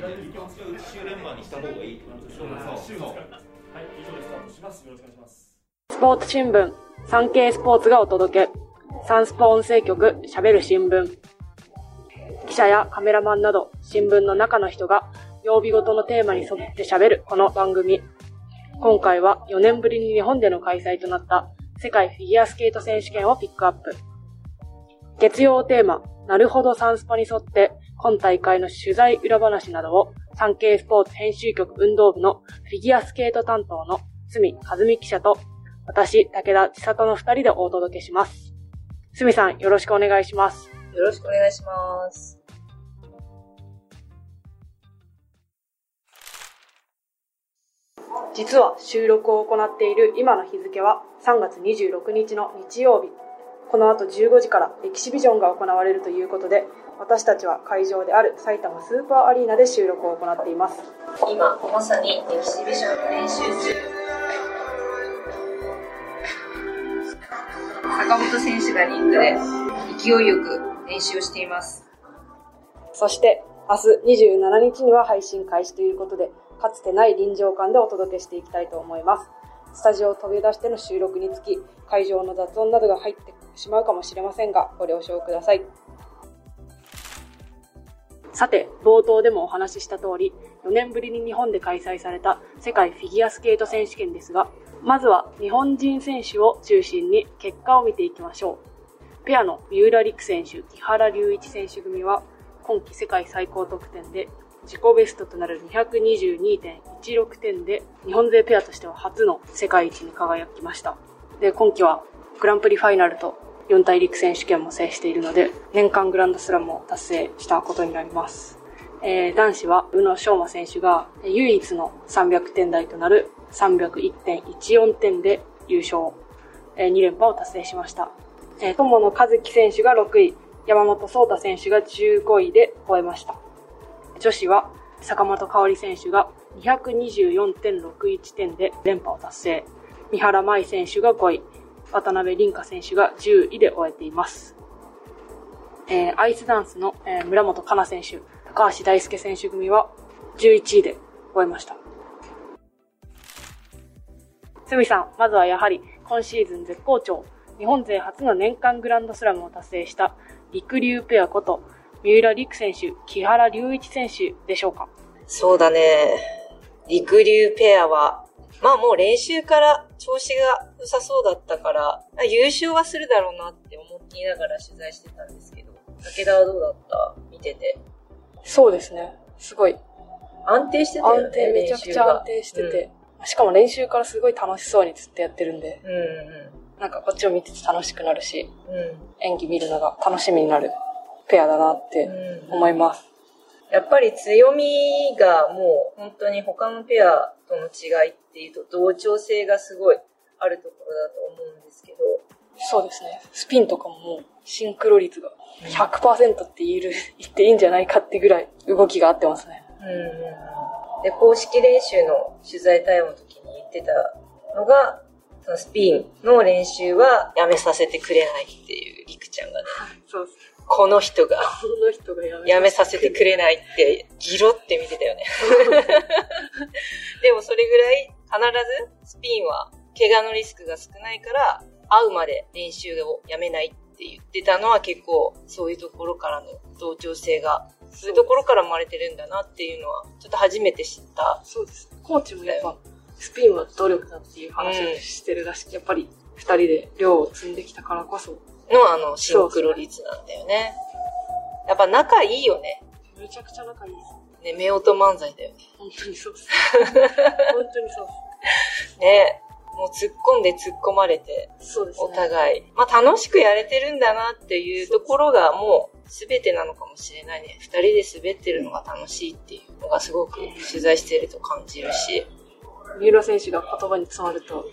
週連番にした方がいいってことでしょうそうはい、以上でスタートします。よろしくお願いします。スポーツ新聞、産経スポーツがお届け。サンスポ音声局、喋る新聞。記者やカメラマンなど、新聞の中の人が、曜日ごとのテーマに沿って喋るこの番組。今回は4年ぶりに日本での開催となった世界フィギュアスケート選手権をピックアップ。月曜テーマ、なるほどサンスポに沿って、今大会の取材裏話などを、産経スポーツ編集局運動部のフィギュアスケート担当の隅和美記者と、私、武田千里の二人でお届けします。隅さん、よろしくお願いします。よろしくお願いします。実は収録を行っている今の日付は3月26日の日曜日。この後15時からエキシビジョンが行われるということで、私たちは会場である埼玉スーパーアリーナで収録を行っています。今、まさにエキシビションの練習中。坂本選手がリンクで勢いよく練習をしています。そして、明日27日には配信開始ということで、かつてない臨場感でお届けしていきたいと思います。スタジオを飛び出しての収録につき、会場の雑音などが入ってしまうかもしれませんが、ご了承ください。さて、冒頭でもお話しした通り、4年ぶりに日本で開催された世界フィギュアスケート選手権ですが、まずは日本人選手を中心に結果を見ていきましょう。ペアの三浦璃来選手、木原龍一選手組は、今季世界最高得点で自己ベストとなる222.16点で日本勢ペアとしては初の世界一に輝きました。で、今季はグランプリファイナルと四大陸選手権も制しているので、年間グランドスラムを達成したことになります。えー男子は宇野昌磨選手が唯一の300点台となる301.14点で優勝、え2連覇を達成しました。えー友野和樹選手が6位、山本草太選手が15位で終えました。女子は坂本香織選手が224.61点で連覇を達成。三原舞依選手が5位、渡辺凛香選手が10位で終えています。えーアイスダンスの、えー村本香菜選手、高橋大輔選手組は11位で終えました。すみさん、まずはやはり今シーズン絶好調、日本勢初の年間グランドスラムを達成した陸流ペアこと三浦陸選手、木原龍一選手でしょうか？そうだね。陸流ペアは、まあもう練習から調子が良さそうだったから、あ優勝はするだろうなって思いながら取材してたんですけど、武田はどうだった？見てて。そうですね。すごい安定してたよね。安定、めちゃくちゃ安定してて、しかも練習からすごい楽しそうにずっとやってるんで、うん。うんなんかこっちを見てて楽しくなるし、うん。うん。演技見るのが楽しみになるペアだなってうん思います。やっぱり強みがもう本当に他のペアとの違いっていうと同調性がすごいあるところだと思うんですけど、そうですね。スピンとかももうシンクロ率が100%って言える、言っていいんじゃないかってぐらい動きが合ってますね。うん。で、公式練習の取材対応の時に言ってたのが、そのスピンの練習はやめさせてくれないっていうリクちゃんがね、そうです。この人がその人がやめさせてくれないってギロって見てたよね。でもそれぐらい必ずスピンは怪我のリスクが少ないから会うまで練習をやめないって言ってたのは結構そういうところからの同調性がそういうところから生まれてるんだなっていうのはちょっと初めて知った。そうです。コーチもやっぱ、スピンは努力だっていう話をしてるらしく、やっぱり二人で量を積んできたからこそ、のあのシンクロ率なんだよね。やっぱ仲いいよね。めちゃくちゃ仲いいです。ね、夫婦漫才だよね。本当にそうです。本当にそうね。もう突っ込んで突っ込まれて。そうですね。お互い。まあ楽しくやれてるんだなっていうところがもう全てなのかもしれないね。二人で滑ってるのが楽しいっていうのがすごく取材してると感じるし。三浦選手が言葉に詰まると、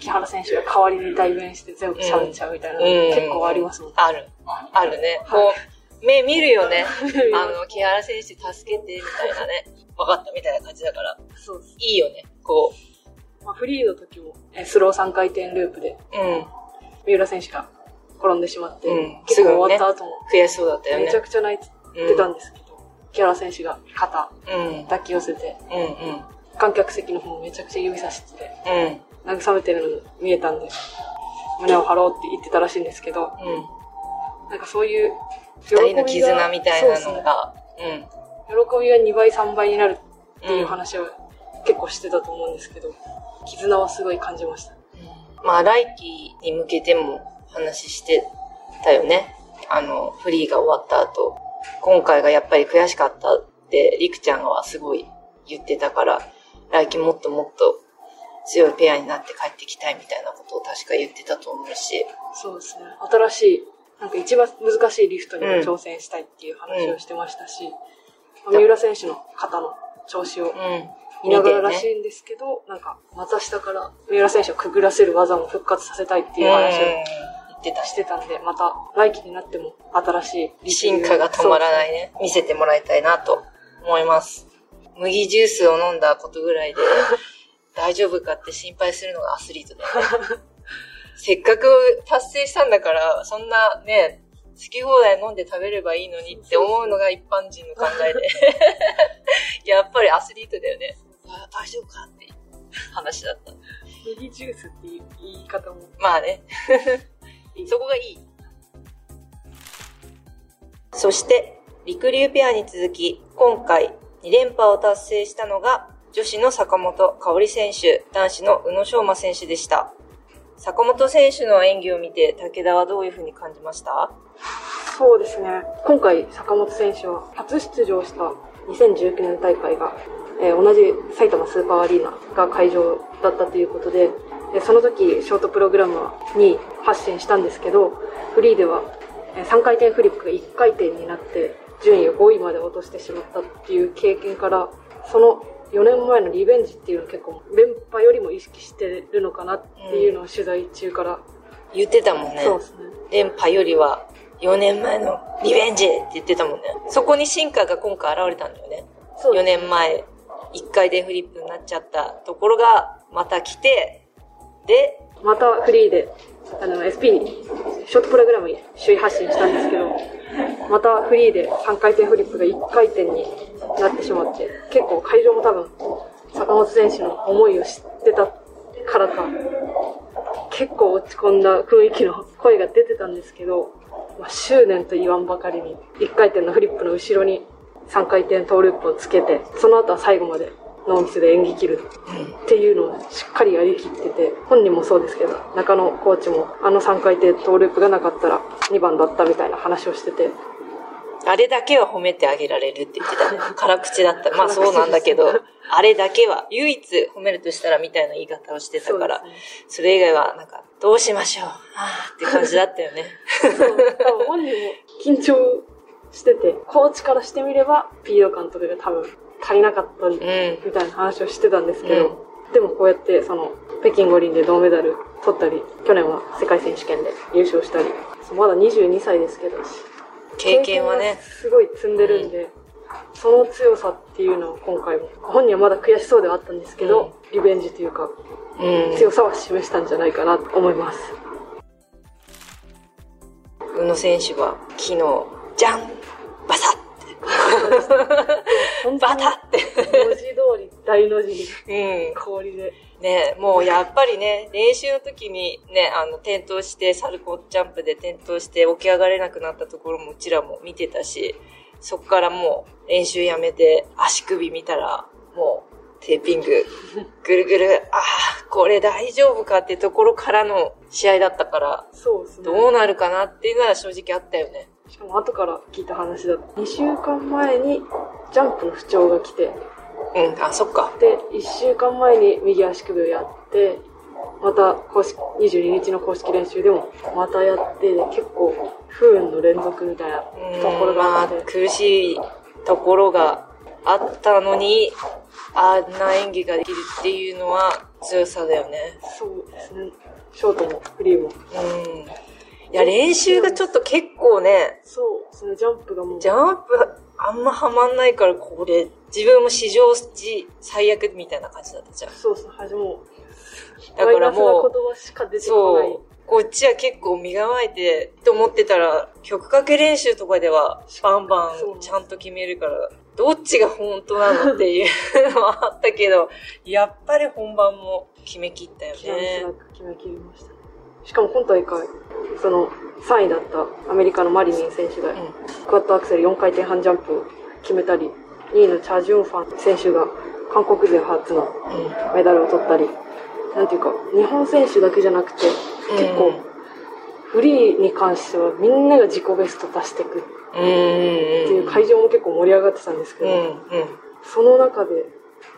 木原選手が代わりに代弁して全部喋っちゃうみたいな結構ありますもん。ある。あるね。こう、目見るよね。あの、木原選手助けて、みたいなね。分かったみたいな感じだから。そうです。いいよね。こまあ、フリーの時も、えスロー3回転ループで、う。うん。三浦選手が転んでしまって、うん結構終わった後も、悔しそうだったよね。めちゃくちゃ泣いてたんですけど、木原選手が肩うん。抱き寄せて、うんうん。観客席の方もめちゃくちゃ指さしてて、うん。慰めてるのも見えたんで、胸を張ろうって言ってたらしいんですけど、うん。なんかそういう、二人の絆みたいなのが。うん。喜びが2倍3倍になるっていう話を結構してたと思うんですけど、絆はすごい感じました。まあ、来季に向けても話してたよね。あの、フリーが終わった後。今回がやっぱり悔しかったって、りくちゃんはすごい言ってたから、来季もっともっと強いペアになって帰ってきたいみたいなことを確か言ってたと思うし。そうですね。新しい、なんか一番難しいリフトにも挑戦したいっていう話をしてましたし、まあ三浦選手の肩の調子をうん。見ながらら見していんですけど、なんか、股下から三浦選手をくぐらせる技も復活させたいっていう話を言ってたしてたんで、また来季になっても新しいリ進化が止まらないいね。見せてもらいたいなと思います。麦ジュースを飲んだことぐらいで 大丈夫かって心配するのがアスリートだよね。せっかく達成したんだから、そんなね、好き放題飲んで食べればいいのにって思うのが一般人の考えで。やっぱりアスリートだよね。あ大丈夫かって話だった。麦ジュースっていう言い方もまあね。そこがいい。そして、陸流ペアに続き、今回2連覇を達成したのが、女子の坂本香織選手、男子の宇野昌磨選手でした。坂本選手の演技を見て、武田はどういうふうに感じました？そうですね。今回、坂本選手は初出場した2019年大会が、えー同じ埼玉スーパーアリーナが会場だったということで、でその時、ショートプログラムは2位発進したんですけど、フリーでは3回転フリップが1回転になって、順位を5位まで落としてしまったっていう経験から、その4年前のリベンジっていうのを結構連覇よりも意識してるのかなっていうのを取材中から、言ってたもんね。そうですね。連覇よりは4年前のリベンジって言ってたもんね。そこに進化が今回現れたんだよね。4そうです年前、1回でフリップになっちゃったところが、また来て、で、またフリーで、あの、SP に、ショートプログラムに首位発進したんですけど、またフリーで3回転フリップが1回転になってしまって、結構会場も多分、坂本選手の思いを知ってたからか、結構落ち込んだ雰囲気の声が出てたんですけど、まあ、執念と言わんばかりに、1回転のフリップの後ろに3回転トーループをつけて、その後は最後までノーミスで演技切るっていうのをっかりやりきってて、本人もそうですけど、中野コーチもあの3回転トーループがなかったら2番だったみたいな話をしてて、あれだけは褒めてあげられるって言ってたね。辛口だった。まあそうなんだけど、あれだけは、唯一褒めるとしたらみたいな言い方をしてたから、そねそれ以外はなんか、どうしましょう。あーって感じだったよね。多分本人も緊張してて、コーチからしてみれば、スピード感とかが多分足りなかったみうん。たいな話をしてたんですけど、でもこうやってその北京五輪で銅メダル取ったり、去年は世界選手権で優勝したり、まだ22歳ですけど、経験はね、すごい積んでるんで、その強さっていうのを今回も、本人はまだ悔しそうではあったんですけど、リベンジというか、うん。強さは示したんじゃないかなと思います。宇野選手は昨日、じゃんバサッ本バタって。文字通り大の字にうん。氷で。ね、もうやっぱりね、練習の時にね、あの、転倒して、サルコージャンプで転倒して起き上がれなくなったところもうちらも見てたし、そこからもう練習やめて足首見たら、もうテーピング、ぐるぐる、ああ、これ大丈夫かってところからの試合だったから、そうですね。どうなるかなっていうのは正直あったよね。しかも後から聞いた話だと、2週間前にジャンプの不調が来て、うん、あ、そっか。で、1週間前に右足首をやって、また公式、22日の公式練習でもまたやって、結構不運の連続みたいなところがあってまあ、、苦しいところがあったのに、あんな演技ができるっていうのは強さだよね。そうですね。ショートもフリーも。うん。いや、練習がちょっと結構ね、そうですね、ジャンプがもう。ジャンプあんまハマんないから、これ、自分も史上時最悪みたいな感じだったじゃん。そうですね、はじもう、だからもうマイナスな言葉しか出てこないそう。。こっちは結構身構えて、と思ってたら、曲かけ練習とかでは、バンバそうンちゃんと決めるから、どっちが本当なのっていうのは あったけど、やっぱり本番も決めきったよね決めきりましたね。しかも今大会、その3位だったアメリカのマリニン選手が、クワッドアクセル4回転半ジャンプを決めたり、2位のチャ・ジュンファン選手が韓国勢初のメダルを取ったり、なんていうか、日本選手だけじゃなくて、結構、フリーに関してはみんなが自己ベスト出していくっていう会場も結構盛り上がってたんですけど。その中で、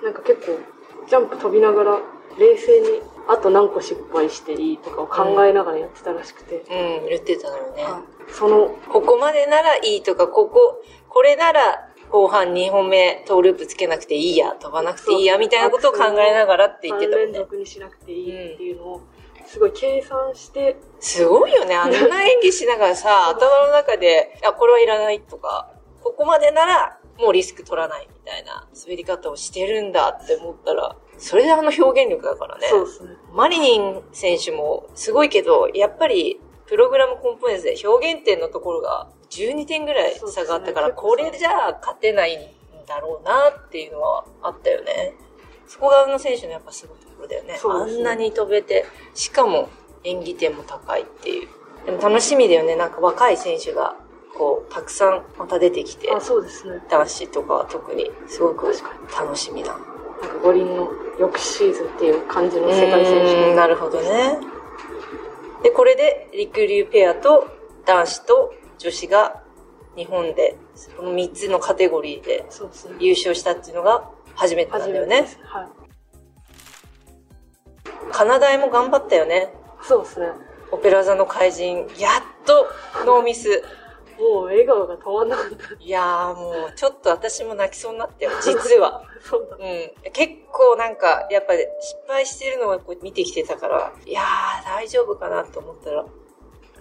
なんか結構、ジャンプ飛びながら、冷静に、あと何個失敗していいとかを考えながらやってたらしくて、うん、言ってたのよね。はいその、ここまでならいいとか、ここ、これなら後半2本目トーループつけなくていいや、飛ばなくていいや、みたいなことを考えながらって言って3たもんね。連続にしなくていいっていうのを、すごい計算して、すごいよね。あんな演技しながらさ、頭の中で、あ、これはいらないとか、ここまでならもうリスク取らないみたいな滑り方をしてるんだって思ったら、それであの表現力だからね。そうですね。マリニン選手もすごいけど、やっぱりプログラムコンポーネンツで表現点のところが12点ぐらい差があったから、ねこれじゃあ勝てないんだろうなっていうのはあったよね。そこがあの選手のやっぱすごいところだよね。ねあんなに飛べて、しかも演技点も高いっていう。でも楽しみだよね。なんか若い選手が、こう、たくさんまた出てきて、あ、そうですね。男子とかは特にすごく楽しみな。なんか五輪の翌シーズンっていう感じの世界選手。なるほどね。で、これで、陸流ペアと男子と女子が日本で、この3つのカテゴリーで。優勝したっていうのが初めてなんだよね。はい。カナダへも頑張ったよね。そうですね。オペラ座の怪人、やっとノーミス。もう笑顔が止まんなかった。いやーもう、ちょっと私も泣きそうになったよ、実は。そうだ。うん。結構なんか、やっぱり失敗してるのをこう見てきてたから、いやー大丈夫かなと思ったら、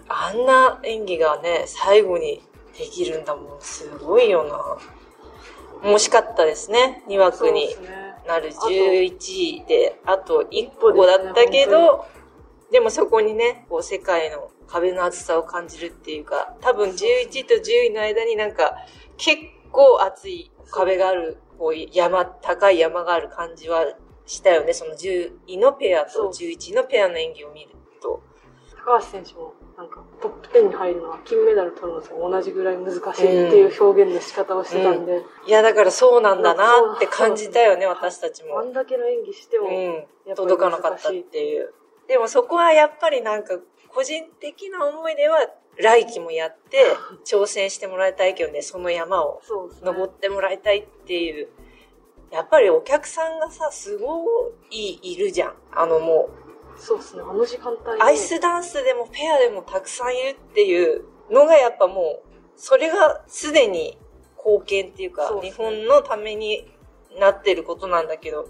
あんな演技がね、最後にできるんだもん。すごいよな。惜しかったですね。2枠に。なるあと11位で、あと1一歩個だったけ本ど、でもそこにね、こう世界の壁の厚さを感じるっていうか、多分11と10位の間になんか結構厚い壁がある、こう山、高い山がある感じはしたよね。その10位のペアと11位のペアの演技を見ると。高橋選手も、なんか、トップ10に入るのは金メダル取るのと同じぐらい難しいっていう表現の仕方をしてたんで、いや、だからそうなんだなって感じたよね、私たちも。あんだけの演技しても、うん、届かなかったっていう。でもそこはやっぱりなんか、個人的な思いでは、来季もやって、挑戦してもらいたいけどね、その山を。登ってもらいたいっていう。やっぱりお客さんがさ、すごいいるじゃん。あのもそうですね。あの時間帯アイスダンスでもペアでもたくさんいるっていうのがやっぱもう、それがすでに貢献っていうか、そうね日本のためになってることなんだけど、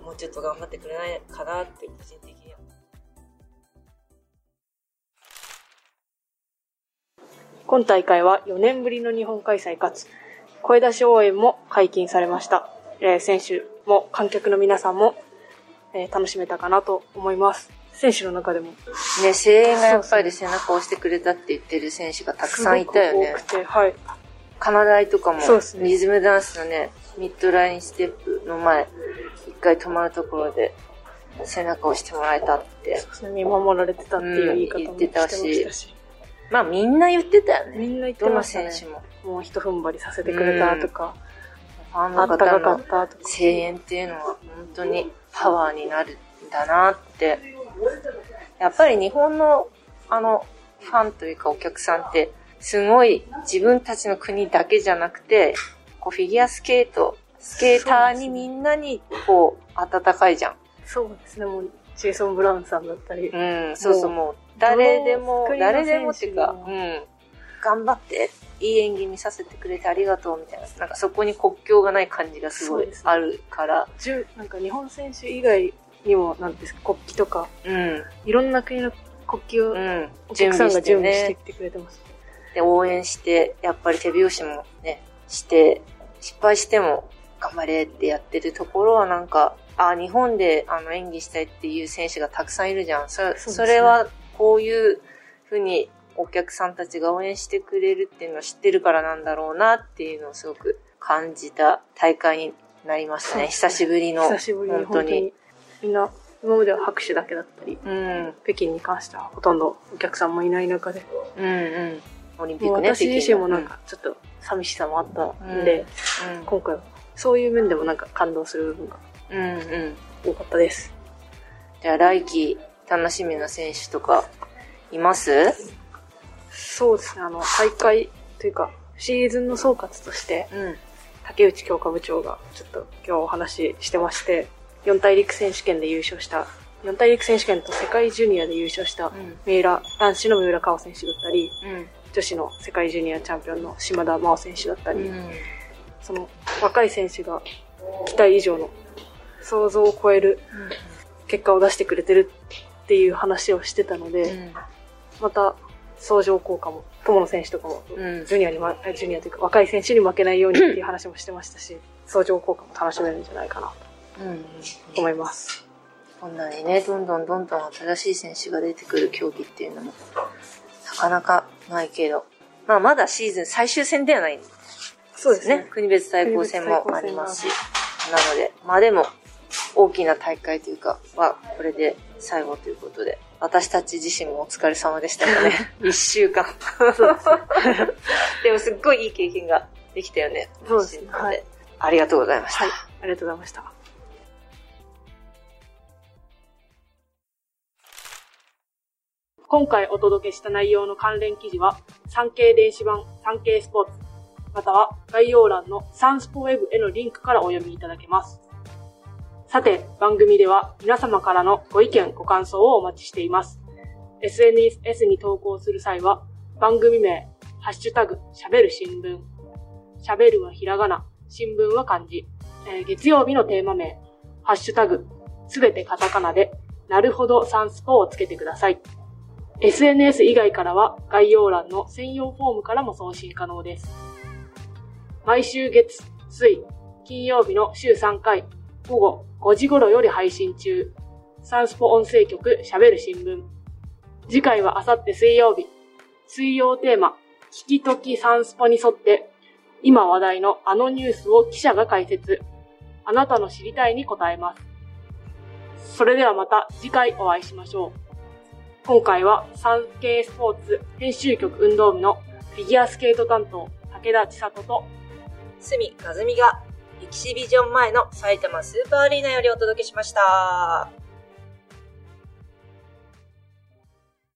もうちょっと頑張ってくれないかなって個人的今大会は4年ぶりの日本開催かつ、声出し応援も解禁されました。えー選手も観客の皆さんも、えー楽しめたかなと思います。選手の中でもね、声援がやっぱり背中を押してくれたって言ってる選手がたくさんいたよね多くて、はい。カナダイとかもそうですねリズムダンスのね、ミッドラインステップの前、一回止まるところで背中を押してもらえたって。見守られてたっていう言い方もうんしてま言ってたししたし。まあみんな言ってたよね。みんな言ってたね。選手も。もう一踏ん張りさせてくれたとか、ファンあの方のったとか。声援っていうのは本当にパワーになるんだなって。やっぱり日本のあのファンというかお客さんってすごい自分たちの国だけじゃなくて、こうフィギュアスケート、スケーターにみんなにこう温かいじゃん。そうですね、もう、ジェイソン・ブラウンさんだったり、うん、そうそうもう誰でも誰でもっていうかうん、頑張っていい演技見させてくれてありがとうみたいな、なんかそこに国境がない感じがすごいあるから、じゅなんか日本選手以外にも、なんですか、国旗とか、うん、いろんな国の国旗をうん、お客さんが準備してねきてくれてます。で、応援して、やっぱり手拍子もね、して、失敗しても頑張れってやってるところはなんか、あ、日本であの演技したいっていう選手がたくさんいるじゃん。そね。それはこういうふうにお客さんたちが応援してくれるっていうのを知ってるからなんだろうなっていうのをすごく感じた大会になりましたね。久しぶりの。久しぶりに本当に。みんな、今までは拍手だけだったり、うん。北京に関してはほとんどお客さんもいない中で、うんうん。オリンピックね、私自身もなん北かちょっと寂しさもあったんで、京の今回はそういう面でもなんか感動する部分がうん。うんうん。多かったです。じゃあ来季楽しみな選手とかいます？そうですね、あの、大会というか、シーズンの総括として、うん。竹内強化部長がちょっと今日お話ししてまして、四大陸選手権で優勝した、四大陸選手権と世界ジュニアで優勝した、三浦、男子の三浦佳生選手だったり、うん。女子の世界ジュニアチャンピオンの島田真央選手だったり、うん。その若い選手が期待以上の想像を超える結果を出してくれてるっていう話をしてたので、また相乗効果も、友野選手とかも、うん。ジュニアに、ま、ジュニアというか若い選手に負けないようにっていう話もしてましたし、相乗効果も楽しめるんじゃないかなうん。と思います。こんなにね、どんどんどんどん新しい選手が出てくる競技っていうのも、なかなかないけど、まあまだシーズン最終戦ではないんそうですね。国別対抗戦もありますし、なので、まあでも、大きな大会というか、は、これで最後ということで、私たち自身もお疲れ様でしたよね。一週間。でもすっごいいい経験ができたよね。そうですねはいありがとうございました。はい。ありがとうございました。今回お届けした内容の関連記事は、産経電子版産経スポーツ、または概要欄のサンスポウェブへのリンクからお読みいただけます。さて、番組では皆様からのご意見、ご感想をお待ちしています。SNS に投稿する際は、番組名、ハッシュタグ、喋る新聞、喋るはひらがな、新聞は漢字、えー月曜日のテーマ名、ハッシュタグ、すべてカタカナで、なるほどサンスポをつけてください。SNS 以外からは概要欄の専用フォームからも送信可能です。毎週月、水、金曜日の週3回、午後5時頃より配信中。サンスポ音声局喋る新聞。次回はあさって水曜日。水曜テーマ、聞きときサンスポに沿って、今話題のあのニュースを記者が解説。あなたの知りたいに答えます。それではまた次回お会いしましょう。今回は産経スポーツ編集局運動部のフィギュアスケート担当、武田千里と隅和美がエキシビジョン前の埼玉スーパーアリーナよりお届けしました。